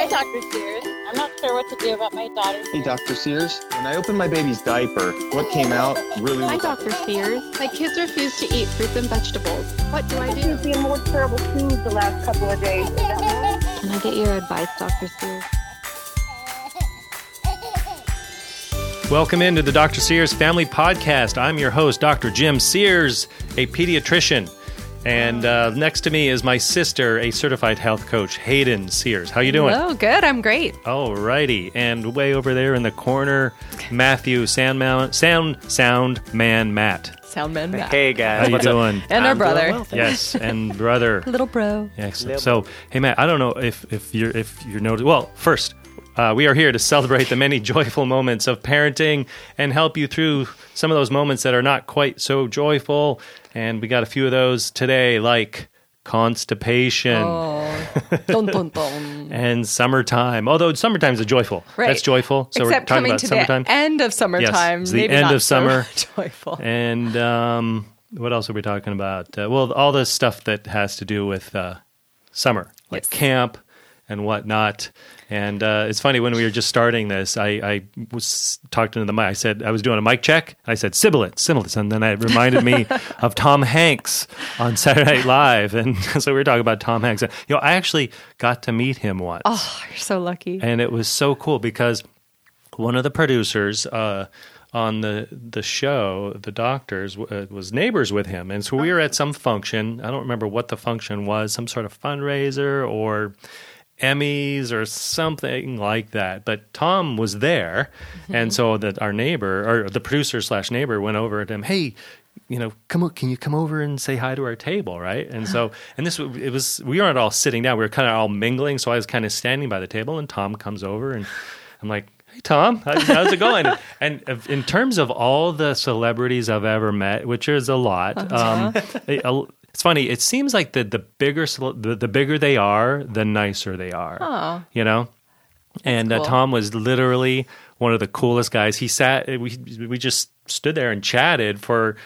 Hi, Dr. Sears. I'm not sure what to do about my daughter. Hey, Dr. Sears. When I opened my baby's diaper, what came out really Hi, Dr. Sears. My kids refuse to eat fruits and vegetables. What do I do? She's been more terrible foods the last couple of days. Is that right? Can I get your advice, Dr. Sears? Welcome into the Dr. Sears Family Podcast. I'm your host, Dr. Jim Sears, a pediatrician. And uh, next to me is my sister, a certified health coach, Hayden Sears. How you doing? Oh, good. I'm great. All righty. And way over there in the corner, Matthew Soundmount, Sound Sound Man Matt. Soundman Matt. Hey guys, How you what's up? doing? And our I'm doing brother. well. Yes, and brother. Little bro. Excellent. So, hey Matt, I don't know if if you're if you're noticing. Well, first, uh, we are here to celebrate the many joyful moments of parenting and help you through some of those moments that are not quite so joyful. And we got a few of those today, like constipation Oh. dun, dun, dun. and summertime. Although summertime's a joyful, Right. that's joyful. So Except we're talking coming about to summertime. the end of summertime. it's the maybe end of so summer. joyful. And um, what else are we talking about? Uh, well, all the stuff that has to do with uh, summer, like Yes. camp and whatnot. And uh, it's funny when we were just starting this, I, I was talking to the mic. I said I was doing a mic check. I said sibilant, sibilant, and then it reminded me of Tom Hanks on Saturday Night Live. And so we were talking about Tom Hanks. You know, I actually got to meet him once Oh, you're so lucky. and it was so cool because one of the producers uh, on the the show, the doctors, uh, was neighbors with him, and so we were at some function. I don't remember what the function was, some sort of fundraiser or Emmys or something like that. But Tom was there, mm-hmm. and so that our neighbor or the producer slash neighbor went over to him, hey. You know, come can you come over and say hi to our table, right? And so, uh-huh. and this it was we weren't all sitting down; we were kind of all mingling. So I was kind of standing by the table, and Tom comes over, and I'm like, "Hey, Tom, how's it going?" and in terms of all the celebrities I've ever met, which is a lot, uh-huh. um, a- it's funny. It seems like the the bigger the, the bigger they are, the nicer they are. Oh. You know, and uh, cool. Tom was literally one of the coolest guys. He sat. We we just stood there and chatted for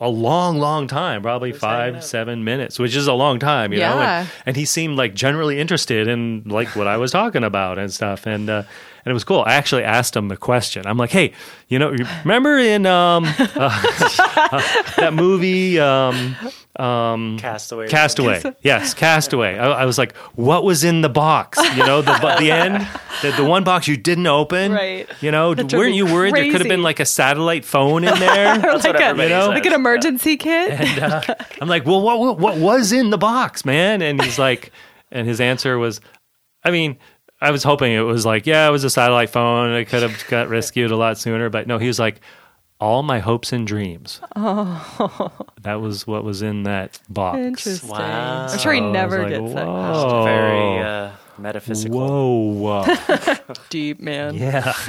a long, long time, probably five, seven minutes, which is a long time, you know. Yeah. And, and he seemed like generally interested in like what I was talking about and stuff, and uh, and it was cool. I actually asked him the question. I'm like, hey, you know, remember in um uh, that movie um Castaway. Castaway. Yes, Castaway. I, I was like, what was in the box? You know, the the end, the, the one box you didn't open. Right. You know, That weren't you worried there could have been like a satellite phone in there? That's what like, a, you know, like an emergency kit. and uh, I'm like, well, what, what what was in the box, man? And he's like, and his answer was, I mean. I was hoping it was like, yeah, it was a satellite phone. I could have got rescued a lot sooner, but no, he was like, all my hopes and dreams. Oh, that was what was in that box. Interesting. Wow. I'm sure he never like, gets that whoa. Very uh, metaphysical. Whoa. deep, man. yeah.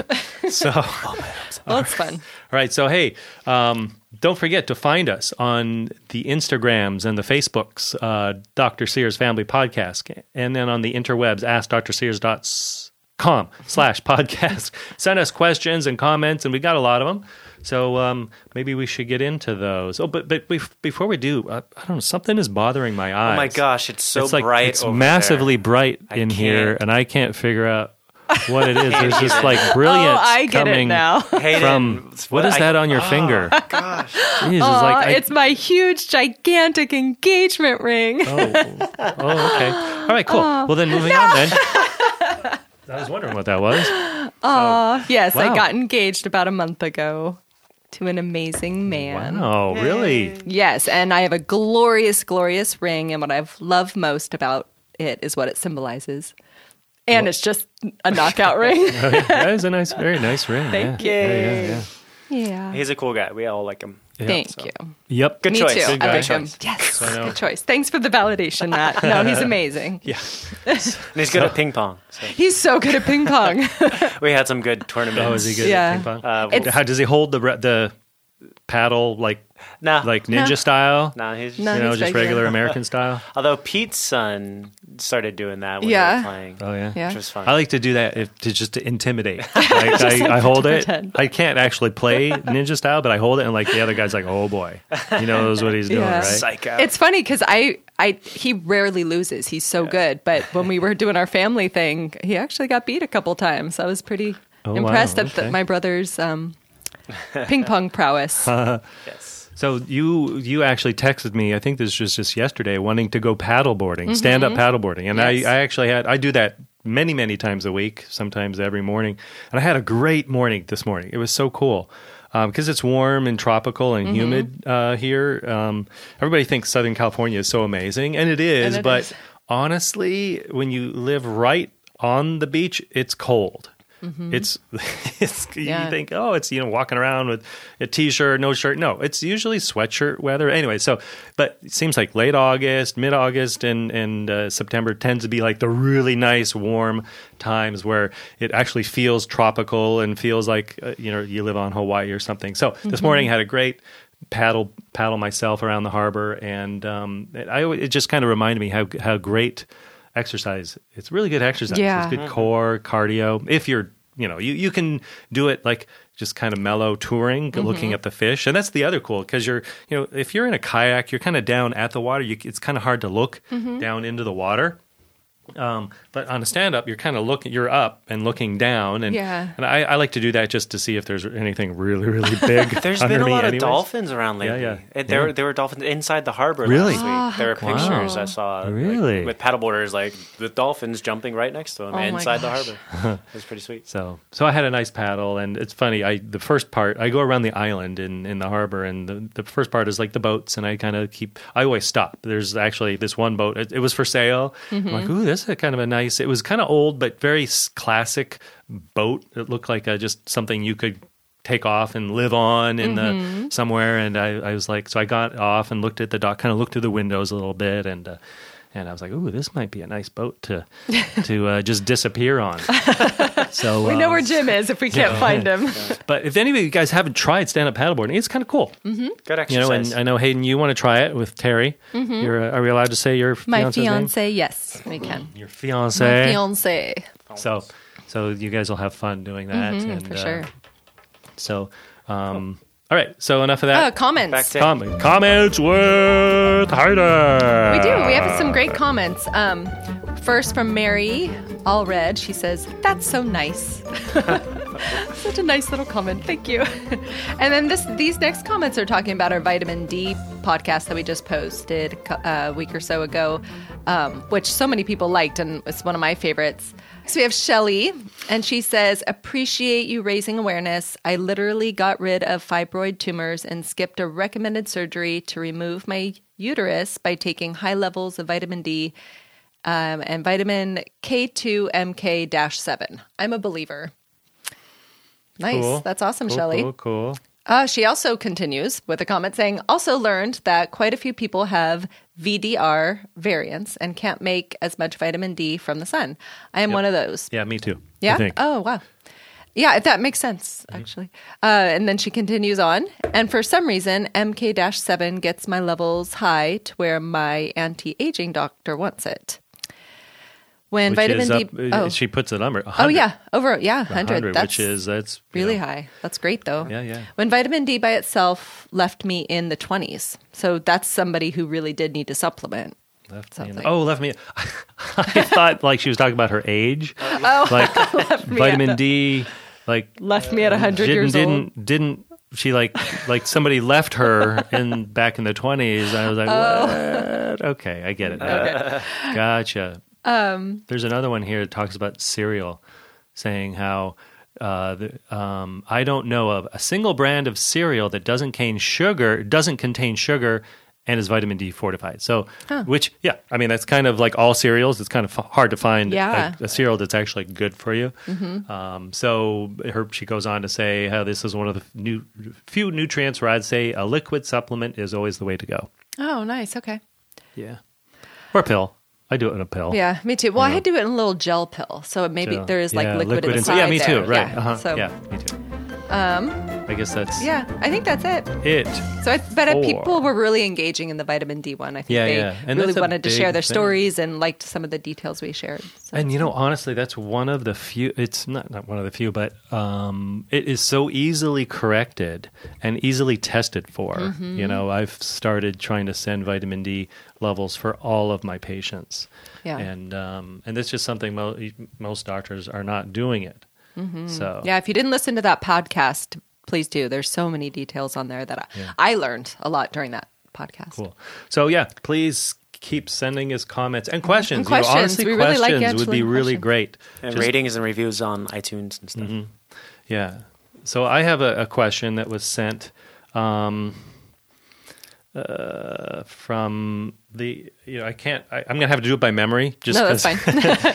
So, all Well, it's fun. All right. So, hey, um, don't forget to find us on the Instagrams and the Facebooks, uh, Dr. Sears Family Podcast, and then on the interwebs, askdrsears.com slash podcast. Send us questions and comments, and we got a lot of them. So um, maybe we should get into those. Oh, but but before we do, uh, I don't know. Something is bothering my eyes. Oh my gosh, it's so it's like bright. it's over massively there. bright in here, and I can't figure out what it is. There's just like brilliance Oh, I get it now. From. What is that on your Oh, finger? Gosh. Jeez, it's Aw, like I- it's my huge, gigantic engagement ring. oh, oh, okay. All right, cool. well, then moving on. Then I was wondering what that was. Aw, yes, Wow. I got engaged about a month ago to an amazing man. Wow, really? Yes, and I have a glorious, glorious ring, and what I've loved most about it is what it symbolizes. And it's just a knockout ring. that is a nice, very nice ring. Thank yeah. you. Yeah, yeah, yeah. Yeah. He's a cool guy. We all like him. Thank so. you. Yep. Good Me choice. too. Good I guy. like him. Yes. I know. Good choice. Thanks for the validation, Matt. No, he's amazing. Yeah. And he's good at ping pong. So He's so good at ping pong. we had some good tournaments. Oh, is he good Yeah. at ping pong? Uh, It's- How does he hold the re- the paddle like No, like ninja style? no, he's No. you know, he's just regular. regular American style. Although Pete's son started doing that when Yeah. we were playing, Oh yeah. Yeah. which was fun. I like to do that if, to just to intimidate. Like, I, I hold it. pretend. I can't actually play ninja style, but I hold it, and like the other guy's like, "Oh boy, he knows what he's doing." Yeah. Right? Psycho. It's funny because I, I, he rarely loses. He's so good. But when we were doing our family thing, he actually got beat a couple times. I was pretty Oh, wow. impressed at Okay. the, my brother's um, ping pong prowess. yes. So you you actually texted me. I think this was just yesterday, wanting to go paddleboarding, stand up paddleboarding, and Mm-hmm. Yes. I, I actually had I do that many many times a week, sometimes every morning, and I had a great morning this morning. It was so cool. Because it's warm and tropical and Mm-hmm. humid uh, here, um, everybody thinks Southern California is so amazing, and it is. And it but is. honestly, when you live right on the beach, it's cold. It's, it's Mm-hmm. Yeah. you think oh it's you know walking around with a t-shirt no shirt no it's usually sweatshirt weather anyway so but it seems like late August mid August and and uh, September tends to be like the really nice warm times where it actually feels tropical and feels like uh, you know you live on Hawaii or something so this Mm-hmm. morning I had a great paddle paddle myself around the harbor and um, it, I it just kind of reminded me how how great exercise. It's really good exercise. Yeah. it's good mm-hmm. core cardio. If you're you know you, you can do it like just kind of mellow touring looking mm-hmm. at the fish. And that's the other cool because you're you know if you're in a kayak you're kind of down at the water. You, it's kind of hard to look mm-hmm. down into the water. Um, but on a stand up you're kind of looking you're up and looking down and Yeah. and I, I like to do that just to see if there's anything really really big There's under been a me lot of dolphins around lately. yeah. It- there, Yeah. there were dolphins inside the harbor Really? last week. there were oh, how pictures cool. I saw. like, Really? with paddleboarders, like the dolphins jumping right next to them Oh inside the harbor. it was pretty sweet. So, so I had a nice paddle, and it's funny. I the first part I go around the island in in the harbor, and the, the first part is like the boats, and I kind of keep. I always stop. There's actually this one boat. It, it was for sale. I'm like, mm-hmm. ooh, this is kind of a nice. It was kind of old, but very classic boat. It looked like a, just something you could take off and live on in the somewhere. And I, I was like, so I got off and looked at the dock, kind of looked through the windows a little bit, and. Uh, and I was like, "Ooh, this might be a nice boat to to uh, just disappear on." So we know um, where Jim is if we can't find him. but if any of you guys haven't tried stand up paddleboarding, it's kind of cool. Mm-hmm. Good exercise. You know, and I know Hayden, you want to try it with Terry. You're, uh, are we allowed to say your My fiance's name? fiance, yes, we can. Your fiance. My Fiance, So, so you guys will have fun doing that. Mm-hmm, for uh, sure. So, um, all right. So enough of that. comments. Back to Com- comments with Hayden. We do. We have some great comments. Um, first from Mary Allred. She says, "That's so nice." Such a nice little comment. Thank you. and then this, these next comments are talking about our vitamin D podcast that we just posted a uh, a week or so ago, um, which so many people liked, and it's one of my favorites. So we have Shelly, and she says, Appreciate you raising awareness. I literally got rid of fibroid tumors and skipped a recommended surgery to remove my uterus by taking high levels of vitamin D um, and vitamin K2MK 7. I'm a believer. Nice. Cool. That's awesome, Cool, Shelly. Cool, cool. Uh, she also continues with a comment saying, also learned that quite a few people have VDR variants and can't make as much vitamin D from the sun. I am one of those. Yeah, me too. Yeah. Oh, wow. Yeah, that makes sense, actually. Uh, and then she continues on. And for some reason, MK 7 gets my levels high to where my anti aging doctor wants it. When Which vitamin D. up- uh, oh. She puts a number. oh, yeah. Over, yeah, 100. 100, That's which is that's really know, high. That's great, though. Yeah, yeah. When vitamin D by itself left me in the 20s. So that's somebody who really did need to supplement. Left me in Something. the- oh, left me. I thought like she was talking about her age. Oh, like vitamin at- D, like Left me at 100 didn't years old. didn't didn't she like like somebody left her in back in the twenties? I was like, Oh. what? Okay, I get it. now. Gotcha. Um, There's another one here that talks about cereal, saying how. Uh, the, um, I don't know of a single brand of cereal that doesn't contain sugar, doesn't contain sugar, and is vitamin D fortified. So, which, yeah, I mean, that's kind of like all cereals. It's kind of f- hard to find Yeah. a, a cereal that's actually good for you. Um, so, her, she goes on to say how this is one of the new few nutrients where I'd say a liquid supplement is always the way to go. Oh, nice. Okay. Yeah, or pill. I do it in a pill. Yeah, me too. Well, I do it in a little gel pill, so maybe So, there is like yeah, liquid, liquid inside. inside. Yeah, me too. there. Right. Yeah. Uh-huh. So, yeah, me too. I guess that's Yeah, I think that's it. it. So, I, but uh, Four. people were really engaging in the vitamin D one. I think Yeah, they yeah. And really wanted to share their thing. stories and liked some of the details we shared. So And you know, honestly, that's one of the few. It's not not one of the few, but um, it is so easily corrected and easily tested for. Mm-hmm. You know, I've started trying to send vitamin D levels for all of my patients. Yeah. and um, and that's just something mo- most doctors are not doing it. So Mm-hmm. yeah, if you didn't listen to that podcast, please do. There's so many details on there that I, I learned a lot during that podcast. Cool. So yeah, please keep sending us comments and questions. And You know, questions. honestly, We really like questions would be really questions. great. And Just- ratings and reviews on iTunes and stuff. Yeah. So I have a, a question that was sent um, uh, from the. You know, I can't. I, I'm gonna have to do it by memory. Just No, that's fine.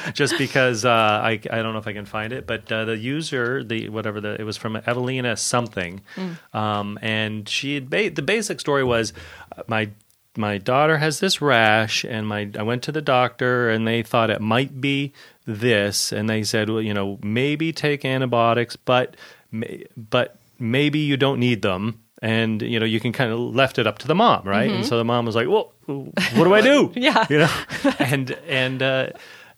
just because uh, I I don't know if I can find it, but uh, the user the whatever the it was from Evelina something, Mm. um, and she had ba- the basic story was uh, my. My daughter has this rash, and my I went to the doctor, and they thought it might be this, and they said, well, you know, maybe take antibiotics, but but maybe you don't need them, and you know, you can kind of left it up to the mom, right? And so the mom was like, well, what do I do? Mm-hmm. Yeah. you know, and and uh,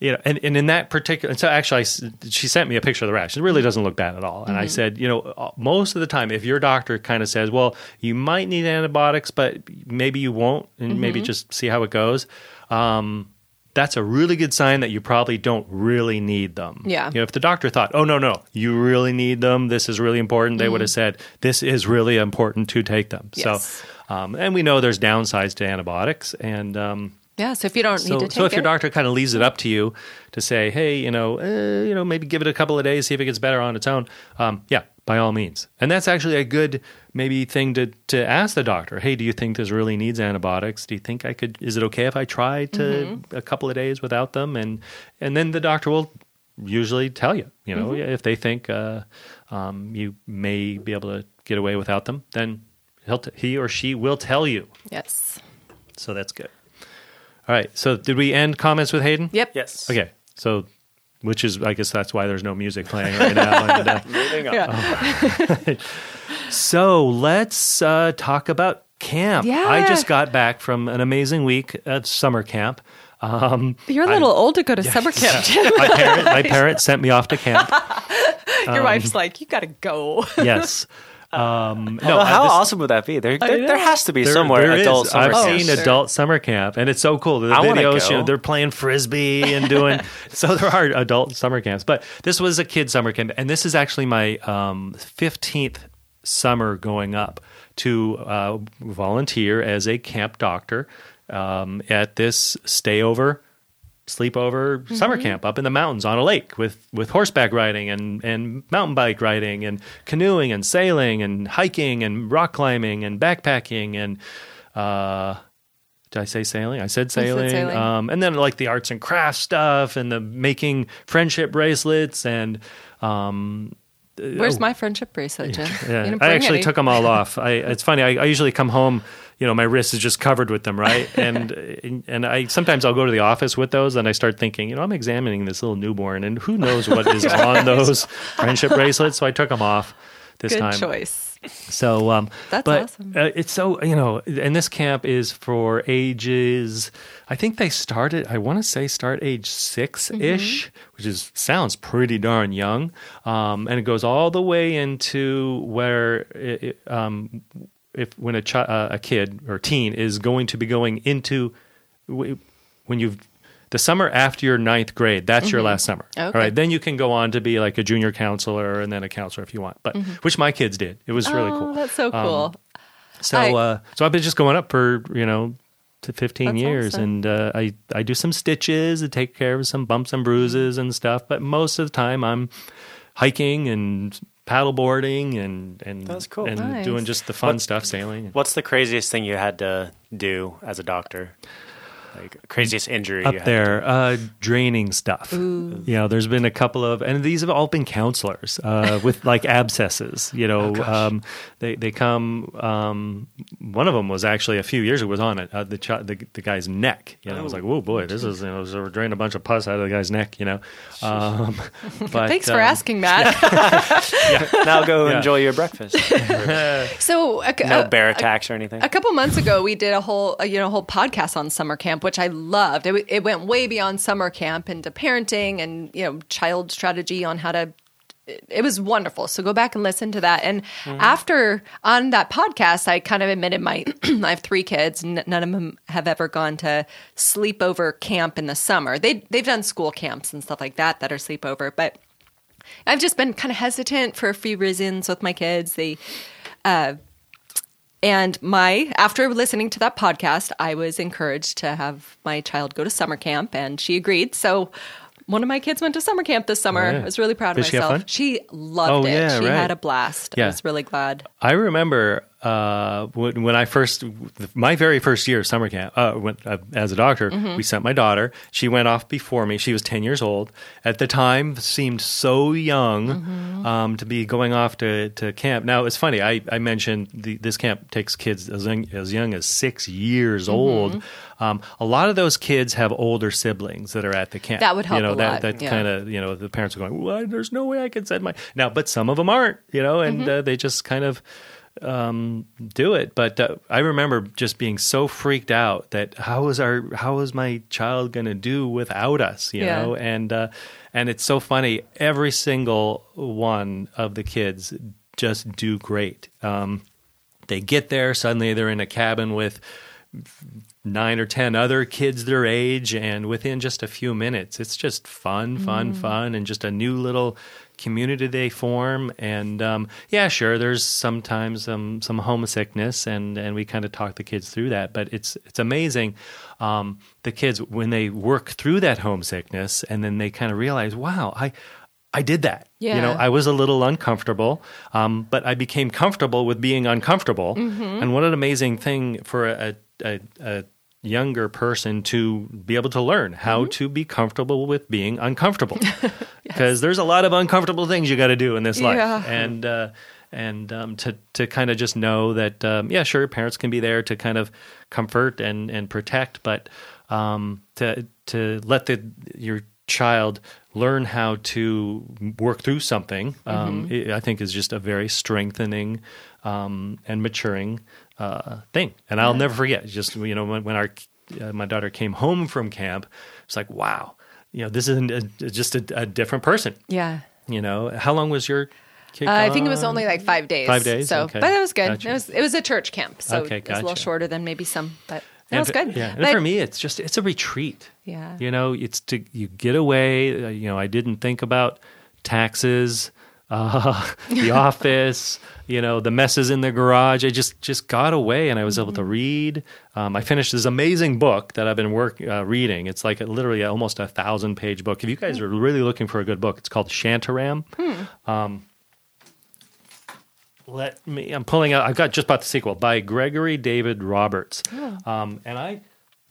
you know, and, and in that particular, and so actually, I she sent me a picture of the rash. It really doesn't look bad at all. And I said, you know, uh, most of the time, if your doctor kind of says, well, you might need antibiotics, but maybe you won't, and maybe just see how it goes. Um, that's a really good sign that you probably don't really need them. Yeah. You know, if the doctor thought, oh, no, no, you really need them, this is really important, they would have said, this is really important to take them. Yes. So, um, and we know there's downsides to antibiotics. And, um, yeah, so if you don't so, need to take so if your it, doctor kind of leaves it up to you to say, hey, you know, uh, you know, maybe give it a couple of days, see if it gets better on its own. Um, yeah, by all means. And that's actually a good maybe thing to to ask the doctor. Hey, do you think this really needs antibiotics? Do you think I could? Is it okay if I try to Mm-hmm. a couple of days without them? And and then the doctor will usually tell you. You know, Mm-hmm. if they think uh, um, you may be able to get away without them, then he'll t- he or she will tell you. yes, So that's good. All right. So did we end comments with Hayden? yep, Yes. Okay. So, which is, I guess that's why there's no music playing right now. And, uh, Moving on. yeah. so let's uh, talk about camp. Yeah. I just got back from an amazing week at summer camp. Um, You're a little old to go to summer camp, Jim. my parent, my parents sent me off to camp. Your wife's like, you gotta go. Yes. Um, no, Well, how I- this- awesome would that be? There, there, there has to be There- somewhere there is. adult summer I've camps. seen adult summer camp, and it's so cool. The I wanna videos, you know, they're playing frisbee and doing. so there are adult summer camps, but this was a kid summer camp, and this is actually my um, fifteenth summer going up to uh, volunteer as a camp doctor um, at this stayover sleepover summer camp up in the mountains on a lake with, with horseback riding and, and mountain bike riding and canoeing and sailing and hiking and rock climbing and backpacking and uh, did I say sailing? I said sailing. sailing. Um, and then like the arts and crafts stuff and the making friendship bracelets and um, Where's my friendship bracelet, Jim? Yeah, I actually any. took them all off. I, it's funny. I, I usually come home, you know, my wrist is just covered with them, right? And and I sometimes I'll go to the office with those, and I start thinking, you know, I'm examining this little newborn, and who knows what is on those friendship bracelets. So I took them off this Good time. choice. So, um, That's but, awesome. Uh, it's so you know, and this camp is for ages. I think they started. I want to say start age six ish, Mm-hmm. which is sounds pretty darn young. Um, and it goes all the way into where it, it, um, if when a chi- uh, a kid or teen is going to be going into w- when you've the summer after your ninth grade, that's your last summer. All Mm-hmm. Okay. right. Then you can go on to be like a junior counselor and then a counselor if you want. But which my kids did. It was really Mm-hmm. oh, cool. that's so cool. So, I- uh, so I've been just going up for you know to 15 That's years, awesome. and uh, I I do some stitches and take care of some bumps and bruises and stuff. But most of the time, I'm hiking and paddleboarding and and That's cool. and Nice. doing just the fun What- stuff, sailing. What's the craziest thing you had to do as a doctor? Like craziest injury up there uh, draining stuff. You know there's been a couple of and these have all been counselors uh, with like abscesses you know um, they, they come um, one of them was actually a few years ago was on it uh, the, chi- the the guy's neck. You know I was like whoa boy this is you know so we're draining a bunch of pus out of the guy's neck you know. Um, but, Thanks for um, asking, Matt. now go Yeah. enjoy your breakfast. so, a, No a- bear a- attacks or anything. A couple months ago, we did a whole, uh, you know, whole podcast on summer camp, which I loved. It, it went way beyond summer camp into parenting and you know, child strategy on how to. It was wonderful. So go back and listen to that. And after on that podcast, I kind of admitted my I have three kids. N- none of them have ever gone to sleepover camp in the summer. They they've done school camps and stuff like that that are sleepover, but I've just been kind of hesitant for a few reasons with my kids. They, uh, and my after listening to that podcast, I was encouraged to have my child go to summer camp, and she agreed. So. One of my kids went to summer camp this summer. Oh, yeah. I was really proud of she myself. fun? She loved Oh, it. yeah, she right. had a blast. Yeah. I was really glad. I remember uh, when, when I first, my very first year of summer camp, uh, when, uh, as a doctor, Mm-hmm. we sent my daughter. She went off before me. She was 10 years old. At the time, seemed so young Mm-hmm. um, to be going off to, to camp. Now, it's funny. I, I mentioned the, this camp takes kids as young, as young as six years Mm-hmm. old. Um, a lot of those kids have older siblings that are at the camp. That would help You know, a that, lot, that yeah. kind of, you know, the parents are going, well, there's no way I can send my. Now, but some of them aren't, you know, and Mm-hmm. uh, they just kind of um, do it. But uh, I remember just being so freaked out that how is our how is my child going to do without us? You Yeah. know, and uh, and it's so funny. Every single one of the kids just do great. Um, they get there suddenly they're in a cabin with nine or ten other kids their age and within just a few minutes it's just fun fun fun and just a new little community they form and um, yeah sure there's sometimes um, some homesickness and and we kind of talk the kids through that but it's it's amazing um, the kids when they work through that homesickness and then they kind of realize wow i I did that. You know, I was a little uncomfortable, um, but I became comfortable with being uncomfortable. And what an amazing thing for a, a, a younger person to be able to learn how to be comfortable with being uncomfortable. Because there's a lot of uncomfortable things you got to do in this life, Yeah. and uh, and um, to to kind of just know that um, yeah, sure, parents can be there to kind of comfort and and protect, but um, to to let the your child learn how to work through something, um, Mm-hmm. i I think is just a very strengthening um, and maturing uh, thing. And I'll never forget. Just you know, when, when our uh, my daughter came home from camp, it's like wow, you know, this is a, just a, a different person. Yeah. You know, how long was your? Uh, I think it was only like five days. Five days? So, Okay. but it was good. Gotcha. It was it was a church camp, so Okay, it was a little shorter than maybe some, but And was good. Yeah, and for me, it's just it's a retreat. Yeah. you know, it's to you get away. Uh, you know, I didn't think about taxes, uh, the office. You know, the messes in the garage. I just just got away, and I was able Mm-hmm. to read. Um, I finished this amazing book that I've been work uh, reading. It's like a, literally almost a thousand page book. If you guys are really looking for a good book, it's called Shantaram. Um, let me. I'm pulling out. I've got just about the sequel by Gregory David Roberts, um, and I.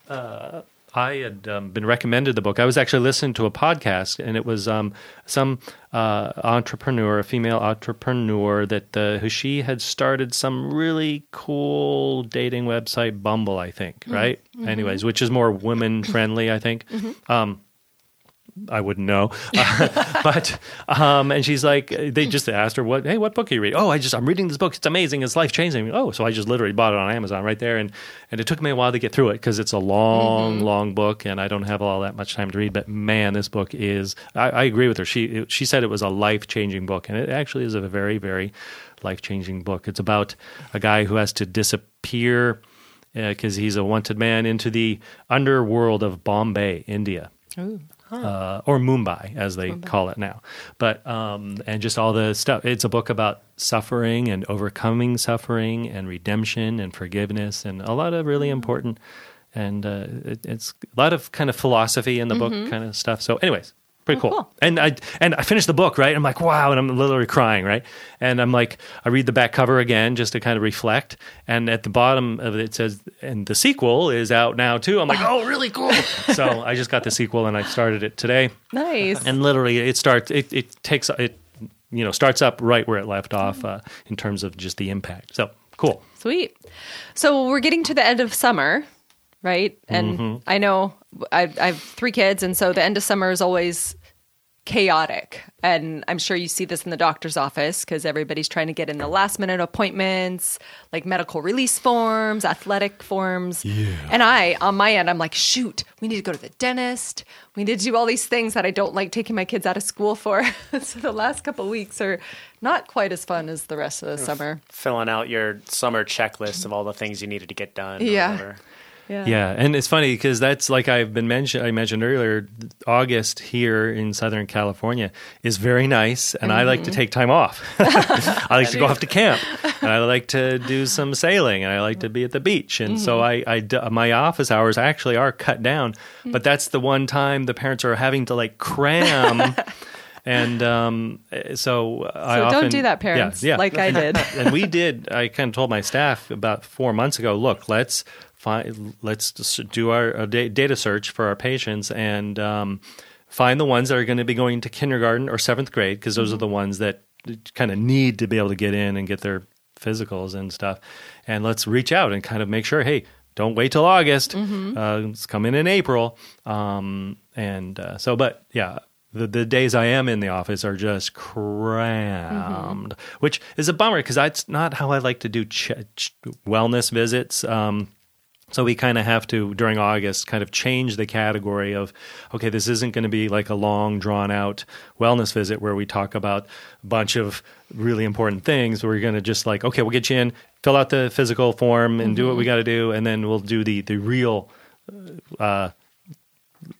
Uh, I had um, been recommended the book. I was actually listening to a podcast, and it was um, some uh, entrepreneur, a female entrepreneur, that uh, who she had started some really cool dating website, Bumble, I think, right? Anyways, which is more women friendly, I think. Um, I wouldn't know, uh, but um, and she's like, they just asked her what, hey, what book are you reading? Oh, I just I'm reading this book. It's amazing. It's life changing. Oh, so I just literally bought it on Amazon right there, and and it took me a while to get through it because it's a long, mm-hmm. long book, and I don't have all that much time to read. But man, this book is. I, I agree with her. She she said it was a life changing book, and it actually is a very very life changing book. It's about a guy who has to disappear uh, because he's a wanted man into the underworld of Bombay, India uh, or Mumbai as they call it now. But um, and just all the stuff. It's a book about suffering and overcoming suffering and redemption and forgiveness and a lot of really important and uh, it, it's a lot of kind of philosophy in the book kind of stuff. So, anyways. Pretty cool. cool. And I and I finished the book, right? I'm like, wow, and I'm literally crying, right? And I'm like, I read the back cover again just to kind of reflect. And at the bottom of it, it says, and the sequel is out now too. I'm like, oh, really cool. so I just got the sequel and I started it today. Nice. And literally, it starts. It, it takes it, you know, starts up right where it left off uh, in terms of just the impact. So cool. Sweet. So we're getting to the end of summer, right? And Mm-hmm. I know I, I have three kids, and so the end of summer is always chaotic. And I'm sure you see this in the doctor's office because everybody's trying to get in the last minute appointments, like medical release forms, athletic forms. Yeah. And I, on my end, I'm like, shoot, we need to go to the dentist. We need to do all these things that I don't like taking my kids out of school for. so the last couple weeks are not quite as fun as the rest of the summer. Filling out your summer checklist of all the things you needed to get done. or Yeah. Yeah, and it's funny because that's like I've been mentioned. I mentioned earlier. August here in Southern California is very nice, and I like to mm-hmm. take time off. I like to go off to camp, and I like to do some sailing, and I like to be at the beach. And so mm-hmm. I my office hours actually are cut down, mm. but that's the one time the parents are having to like cram. And um, so, I don't often, do that, parents, Yeah, yeah. like I did. and we did. I kind of told my staff about four months ago. Look, let's find, let's do our uh, data search for our patients and um, find the ones that are going to be going to kindergarten or seventh grade because those are the ones that kind of need to be able to get in and get their physicals and stuff. And let's reach out and kind of make sure, hey. Don't wait till August. Uh, let's come in in April. Um, and uh, so, but yeah, the, the days I am in the office are just crammed, which is a bummer because that's not how I like to do ch- ch- wellness visits. Um, so we kind of have to during August kind of change the category of okay, this isn't going to be like a long drawn out wellness visit where we talk about a bunch of really important things. We're going to just like okay, we'll get you in, fill out the physical form, and do what we got to do, and then we'll do the the real uh,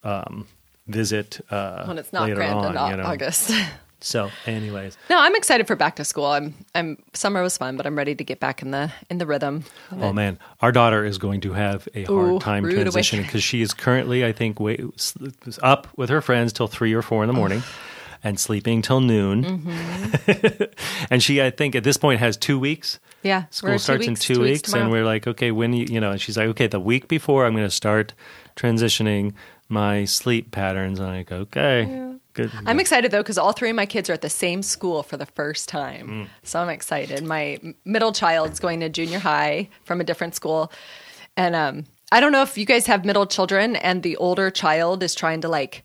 um, visit uh, when it's not later grand on. in you know? August. So, anyways, no, I'm excited for back to school. I'm I'm summer was fun, but I'm ready to get back in the in the rhythm. oh man, our daughter is going to have a hard Ooh, time transitioning because she is currently, I think, wait, up with her friends till three or four in the morning. And sleeping till noon, Mm-hmm. and she, I think, at this point has two weeks. Yeah, School two starts in two, two weeks weeks, and we're like, okay, when you, you know, and she's like, okay, the week before, I'm going to start transitioning my sleep patterns. And I'm like, okay, good. I'm excited though because all three of my kids are at the same school for the first time, Mm. so I'm excited. My middle child's going to junior high from a different school, and um, I don't know if you guys have middle children, and the older child is trying to like,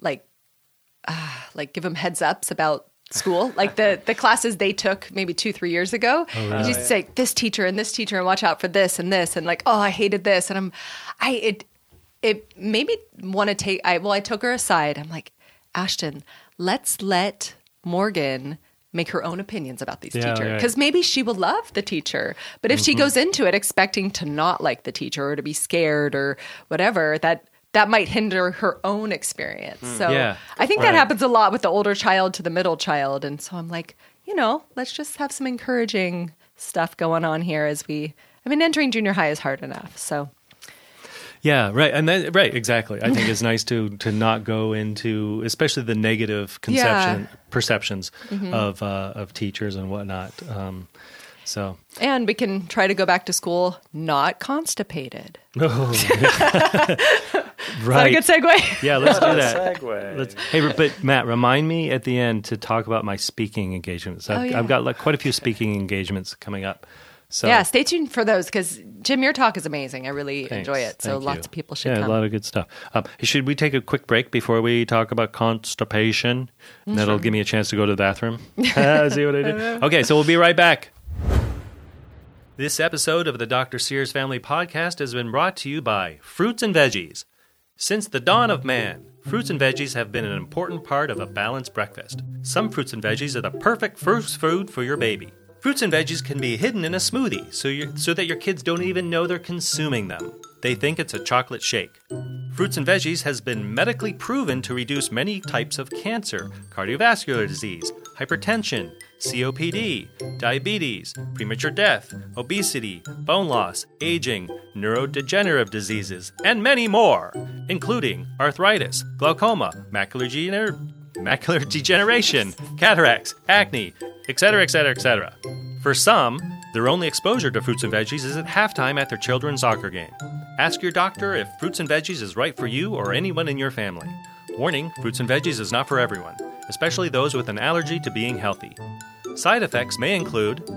like, uh, like give them heads ups about school, like the the classes they took maybe two three years ago. And just say this teacher and this teacher and watch out for this and this and like oh I hated this and I'm I it it made me want to take I well I took her aside. I'm like Ashton, let's let Morgan make her own opinions about these Yeah, teachers right. because maybe she will love the teacher but if Mm-hmm. she goes into it expecting to not like the teacher or to be scared or whatever that that might hinder her own experience so Mm. Yeah. i think that happens a lot with the older child to the middle child and so i'm like you know let's just have some encouraging stuff going on here as we i mean entering junior high is hard enough so Yeah, right, and that, right, exactly. I think it's nice to to not go into, especially the negative conception perceptions Mm-hmm. of uh, of teachers and whatnot. Um, so, and we can try to go back to school not constipated right, Is that a good segue yeah, let's do that. Segue. Let's, hey, but Matt, remind me at the end to talk about my speaking engagements. I've, Oh, yeah. I've got like quite a few speaking engagements coming up. So yeah stay tuned for those because jim your talk is amazing i really Thanks. enjoy it so Thank lots you. of people should yeah, come a lot of good stuff. Um, should we take a quick break before we talk about constipation? And that'll give me a chance to go to the bathroom. See what I did? Okay, so we'll be right back. This episode of the Dr. Sears Family Podcast has been brought to you by Fruits and Veggies. Since the dawn of man, fruits and veggies have been an important part of a balanced breakfast. Some fruits and veggies are the perfect first food for your baby. Fruits and veggies can be hidden in a smoothie so, so that your kids don't even know they're consuming them. They think it's a chocolate shake. Fruits and veggies has been medically proven to reduce many types of cancer, cardiovascular disease, hypertension, COPD, diabetes, premature death, obesity, bone loss, aging, neurodegenerative diseases, and many more, including arthritis, glaucoma, macular, gener- macular degeneration, cataracts, acne, etc., etc., etc. For some, their only exposure to fruits and veggies is at halftime at their children's soccer game. Ask your doctor if fruits and veggies is right for you or anyone in your family. Warning fruits and veggies is not for everyone, especially those with an allergy to being healthy. Side effects may include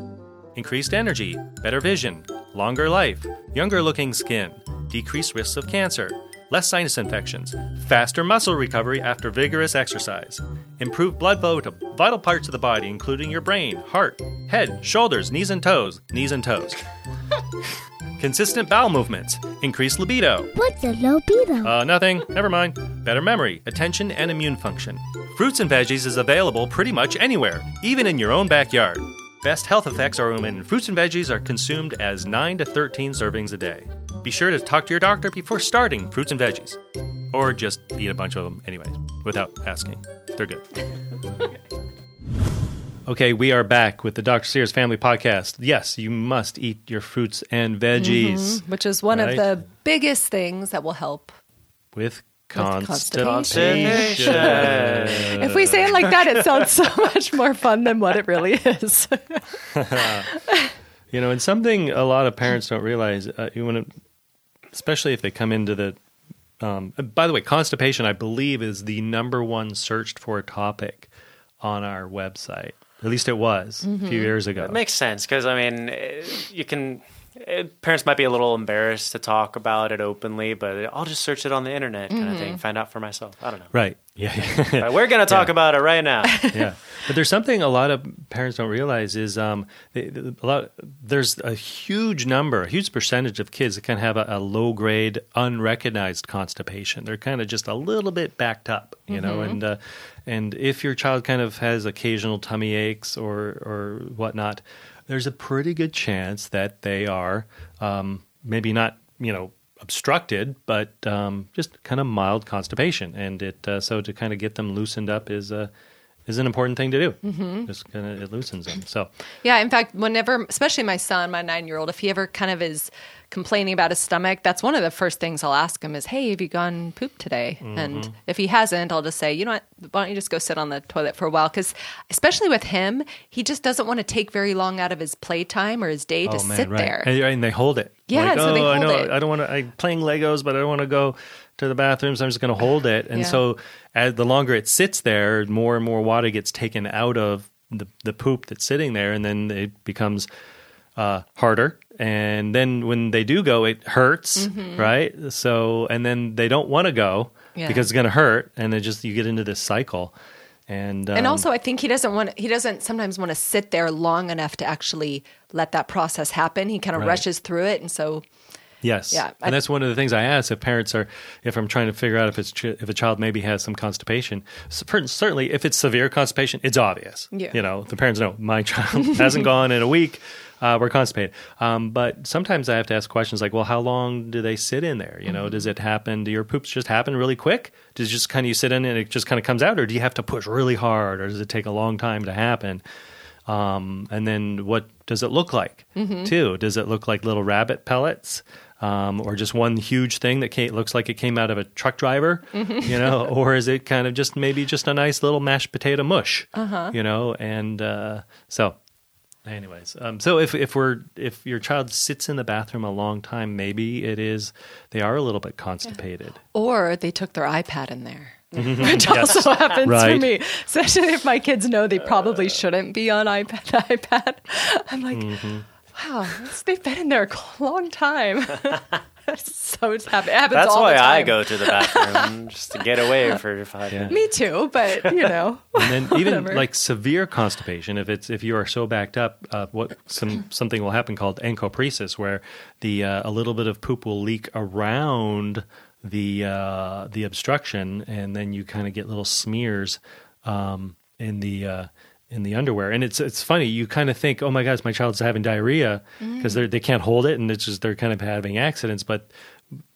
increased energy, better vision, longer life, younger looking skin, decreased risks of cancer, less sinus infections, faster muscle recovery after vigorous exercise, improved blood flow to vital parts of the body, including your brain, heart, head, shoulders, knees and toes, knees and toes. Consistent bowel movements, increased libido. What's a libido? Uh, nothing. Never mind. Better memory, attention, and immune function. Fruits and veggies is available pretty much anywhere, even in your own backyard. Best health effects are when fruits and veggies are consumed as 9 to 13 servings a day. Be sure to talk to your doctor before starting fruits and veggies. Or just eat a bunch of them anyways, without asking. They're good. Okay, we are back with the Dr. Sears Family Podcast. Yes, you must eat your fruits and veggies which is one Right. of the biggest things that will help. with constipation. constipation. If we say it like that, it sounds so much more fun than what it really is. You know, and something a lot of parents don't realize, uh, you want to, especially if they come into the. Um, by the way, constipation, I believe, is the number one searched for topic on our website. At least it was a few years ago. It makes sense because I mean, you can. Eh, Parents might be a little embarrassed to talk about it openly, but I'll just search it on the internet, kind of thing, find out for myself. I don't know. right. Yeah. yeah. But we're gonna talk about it right now. yeah, but there's something a lot of parents don't realize is um, they, a lot. There's a huge number, a huge percentage of kids that can have a, a low grade, unrecognized constipation. They're kind of just a little bit backed up, you know. And uh, and if your child kind of has occasional tummy aches or or whatnot, there's a pretty good chance that they are um, maybe not, you know obstructed, but um, just kind of mild constipation. And it uh, so to kind of get them loosened up is a is an important thing to do. Mm-hmm. Just kind of it loosens them. So Yeah, in fact, whenever, especially my son, my nine year old, if he ever kind of is complaining about his stomach, that's one of the first things I'll ask him is, Hey, have you gone poop today? Mm-hmm. And if he hasn't, I'll just say, You know what? Why don't you just go sit on the toilet for a while? Because especially with him, he just doesn't want to take very long out of his playtime or his day to oh man, sit right? there. And, and they hold it. Yeah, like, so oh, they I know. it. I don't want to. I'm playing Legos, but I don't want to go to the bathroom, so I'm just going to hold it. And Yeah. so, as the longer it sits there, more and more water gets taken out of the the poop that's sitting there, and then it becomes uh, harder. And then when they do go, it hurts, right? So, and then they don't want to go Mm-hmm. Yeah. because it's going to hurt, and then just you get into this cycle. And um, and also, I think he doesn't want. He doesn't sometimes want to sit there long enough to actually let that process happen. He kind of Right. rushes through it, and so Yes. Yeah, and that's one of the things I ask if parents are, if I'm trying to figure out if it's if a child maybe has some constipation. Certainly, if it's severe constipation, it's obvious. Yeah. You know, the parents know my child hasn't gone in a week. Uh, we're constipated. Um, but sometimes I have to ask questions like, well, how long do they sit in there? You know, Mm-hmm. does it happen? Do your poops just happen really quick? Does it just kind of you sit in and it just kind of comes out, or do you have to push really hard, or does it take a long time to happen? Um, and then what does it look like Mm-hmm. too? Does it look like little rabbit pellets? Um, or just one huge thing that came, looks like it came out of a truck driver, Mm-hmm. you know, or is it kind of just maybe just a nice little mashed potato mush, Uh-huh. you know? And uh, so, anyways, um, so if if we're if your child sits in the bathroom a long time, maybe it is they are a little bit constipated. or they took their iPad in there. Which also happens to me, especially if my kids know they probably shouldn't be on iPad. iPad, I'm like, wow, they've been in there a long time. so it's happen- it happens. That's all why the I go to the bathroom just to get away for five Yeah. minutes. Me too, but you know, and then even like severe constipation if it's if you are so backed up uh, what some something will happen called encopresis where the uh, a little bit of poop will leak around the uh, the obstruction and then you kind of get little smears um, in the uh, in the underwear. And it's it's funny you kind of think oh my gosh my child's having diarrhea because they they can't hold it and it's just they're kind of having accidents. But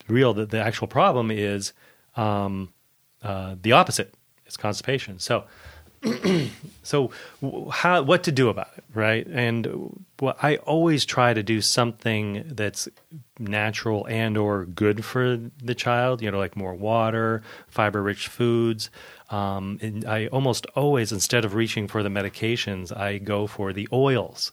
real the, the actual problem is um, uh, the opposite. It's constipation. So so how what to do about it right? And i always try to do something that's natural and or good for the child you know like more water fiber rich foods um, and i almost always instead of reaching for the medications i go for the oils.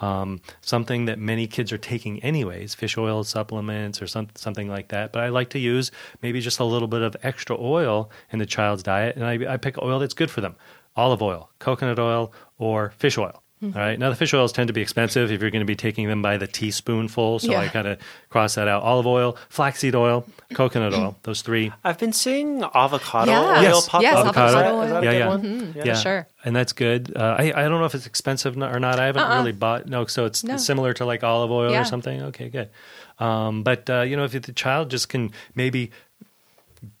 Um, something that many kids are taking anyways fish oil supplements or some, something like that. But i like to use maybe just a little bit of extra oil in the child's diet. And i, I pick oil that's good for them. Olive oil, coconut oil, or fish oil. All right. Now the fish oils tend to be expensive if you're going to be taking them by the teaspoonful. So I kind of cross that out. Olive oil, flaxseed oil, coconut oil. Those three. I've been seeing avocado Yeah. oil Yes. pop Yes, up. avocado Is that- oil. is that a yeah, good yeah. one? yeah, Sure. And that's good. Uh, I I don't know if it's expensive or not. I haven't really bought. No, so it's No. similar to like olive oil Yeah. or something. Okay, good. Um, but uh, you know, if the child just can maybe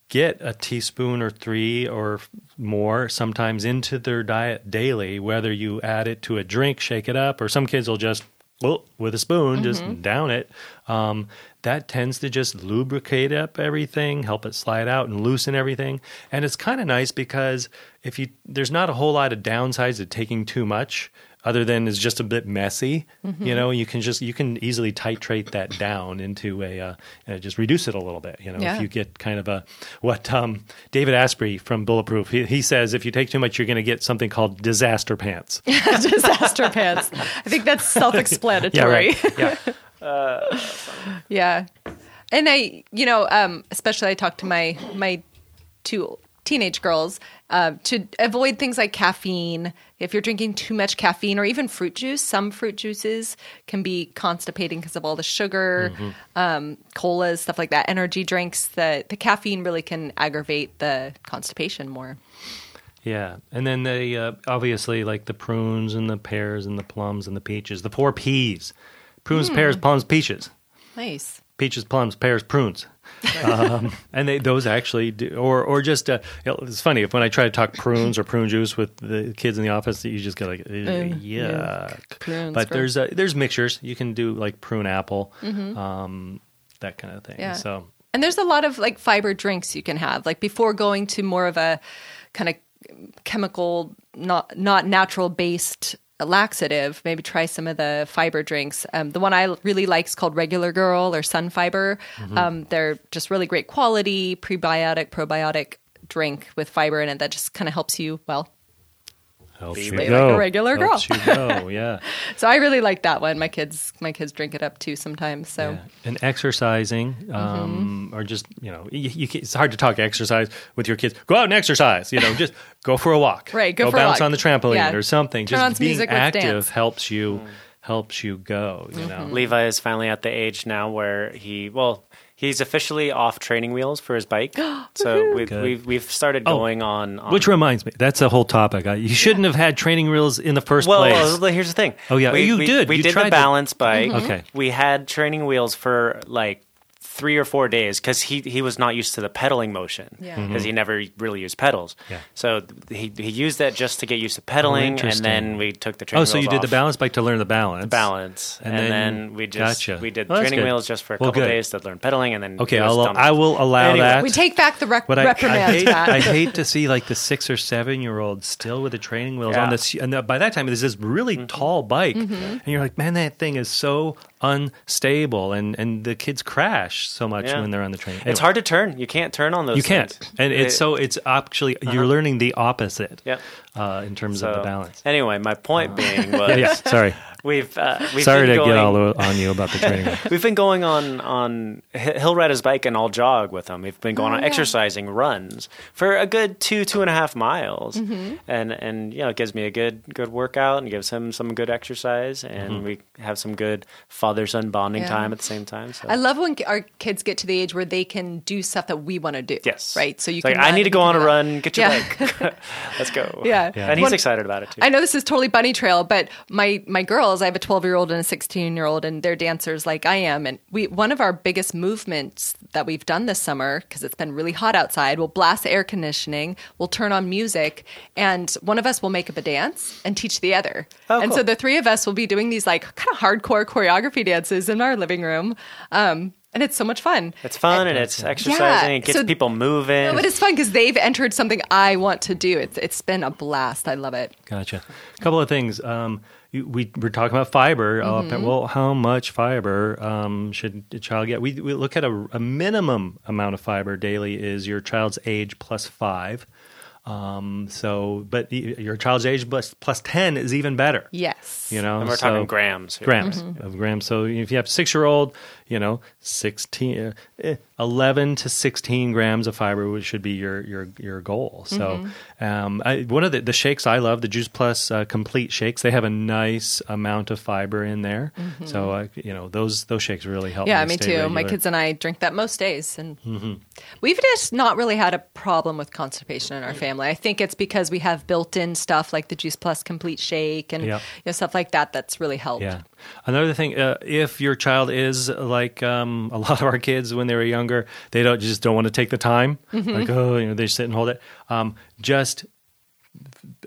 get a teaspoon or three or more sometimes into their diet daily, whether you add it to a drink, shake it up, or some kids will just well, with a spoon, just down it. Um, that tends to just lubricate up everything, help it slide out and loosen everything. And it's kind of nice because if you there's not a whole lot of downsides to taking too much, other than it's just a bit messy. You know, you can just you can easily titrate that down into a uh, uh, just reduce it a little bit. You know, Yeah. if you get kind of a what um, David Asprey from Bulletproof he, he says if you take too much, you're going to get something called disaster pants. Disaster pants. I think that's self-explanatory. Yeah, Yeah. Yeah. And I, you know, um, especially I talk to my my two teenage girls uh, to avoid things like caffeine. If you're drinking too much caffeine or even fruit juice, some fruit juices can be constipating because of all the sugar, um, colas, stuff like that. Energy drinks, the the caffeine really can aggravate the constipation more. Yeah, and then they uh, obviously like the prunes and the pears and the plums and the peaches. The four P's: prunes, pears, plums, peaches. Nice. Peaches, plums, pears, prunes. Um, and they those actually do, or or just uh, you know, it's funny if when I try to talk prunes or prune juice with the kids in the office, you just get like "Ugh, yuck. Prunes, but there's uh, there's mixtures you can do like prune apple, um, that kind of thing. Mm-hmm. Yeah. So And there's a lot of like fiber drinks you can have, like before going to more of a kind of chemical, not not natural based laxative. Maybe try some of the fiber drinks. Um, the one I really like is called Regular Girl or Sun Fiber. Um, they're just really great quality prebiotic, probiotic drink with fiber in it that just kind of helps you. Well, helps Be you like a go. regular girl. Helps you go. Yeah. so I really like that one. My kids, my kids drink it up too sometimes. So Yeah. And exercising, mm-hmm. um, or just you know, you, you it's hard to talk exercise with your kids. Go out and exercise. You know, just go for a walk. Right, go for a bounce walk. on the trampoline Yeah. or something. Turn on just some being music, let's active helps you mm. helps you go. You mm-hmm. know. Levi is finally at the age now where he well he's officially off training wheels for his bike. so we've, Good. we've we've started Oh, going on, on Which reminds me, that's a whole topic. I, you shouldn't have had training wheels in the first well, place. well, here's the thing. Oh, yeah. we, You we, did. We You did tried the to- balance bike. Mm-hmm. Okay. We had training wheels for like three or four days because he he was not used to the pedaling motion Yeah. because he never really used pedals. Yeah. So he he used that just to get used to pedaling, and then we took the training. oh, so you wheels did the balance bike to learn the balance. balance, And and, then- then, we just gotcha. we did Well, training wheels just for a Well, couple good. days to learn pedaling, and then Okay, I'll. I will allow Anyway. that. we take back the rec- But I, I hate, Matt. I hate to see like the six or seven year old still with the training wheels Yeah. on this. And the, by that time, there's this really Mm-hmm. tall bike, and you're like, man, that thing is so unstable, and and the kids crash so much Yeah. when they're on the train. It's hard to turn. You can't turn on those. You can't, things. and it's so it's actually you're uh-huh. learning the opposite. Yep. Uh, in terms of the balance. Anyway, my point being was Yeah, yeah. Sorry, we've uh, we've sorry to been get going, all on you about the training. We've been going on on he- he'll ride his bike and I'll jog with him. We've been going Oh, on yeah. exercising runs for a good two two and a half miles, Mm-hmm. and and you know it gives me a good good workout and gives him some good exercise, and Mm-hmm. we have some good father son bonding Yeah. time at the same time. So. I love when our kids get to the age where they can do stuff that we want to do. Yes. Right. So you It's can. like, I need to go on a run. Get your Yeah. bike. Let's go. Yeah. And he's excited about it too. I know this is totally bunny trail, but my my girls, I have a 12 year old and a 16 year old, and they're dancers like I am. And we one of our biggest movements that we've done this summer because it's been really hot outside. We'll blast the air conditioning, we'll turn on music, and one of us will make up a dance and teach the other. Oh, and cool. so the three of us will be doing these like kind of hardcore choreography dances in our living room. Um, and it's so much fun. It's fun and it's exercising. it gets so- people moving. But it's fun because they've entered something I want to do. It's it's been a blast. I love it. Gotcha. A couple of things. Um, you- we were talking about fiber. Mm-hmm. well, how much fiber um, should a child get? We, we look at a, a minimum amount of fiber daily is your child's age plus five. Um, so, but your child's age plus, plus 10 is even better. Yes. You know, and we're so- talking grams. Here. grams Mm-hmm. of grams. So if you have a six year old, you know, 16, uh, eh, 11 to 16 grams of fiber should be your, your, your goal. So Mm-hmm. um, I, one of the, the shakes I love, the Juice Plus uh, Complete shakes, they have a nice amount of fiber in there. So, uh, you know, those, those shakes really help. Mm-hmm. Yeah, me me too. stay My kids and I drink that most days, and we've just not really had a problem with constipation in our family. I think it's because we have built-in stuff like the Juice Plus Complete Shake and Yeah. you know, stuff like that. That's really helped. Yeah. Another thing, uh, if your child is like um, a lot of our kids when they were younger, they don't just don't want to take the time. Mm-hmm. Like oh, you know, they sit and hold it. Um, just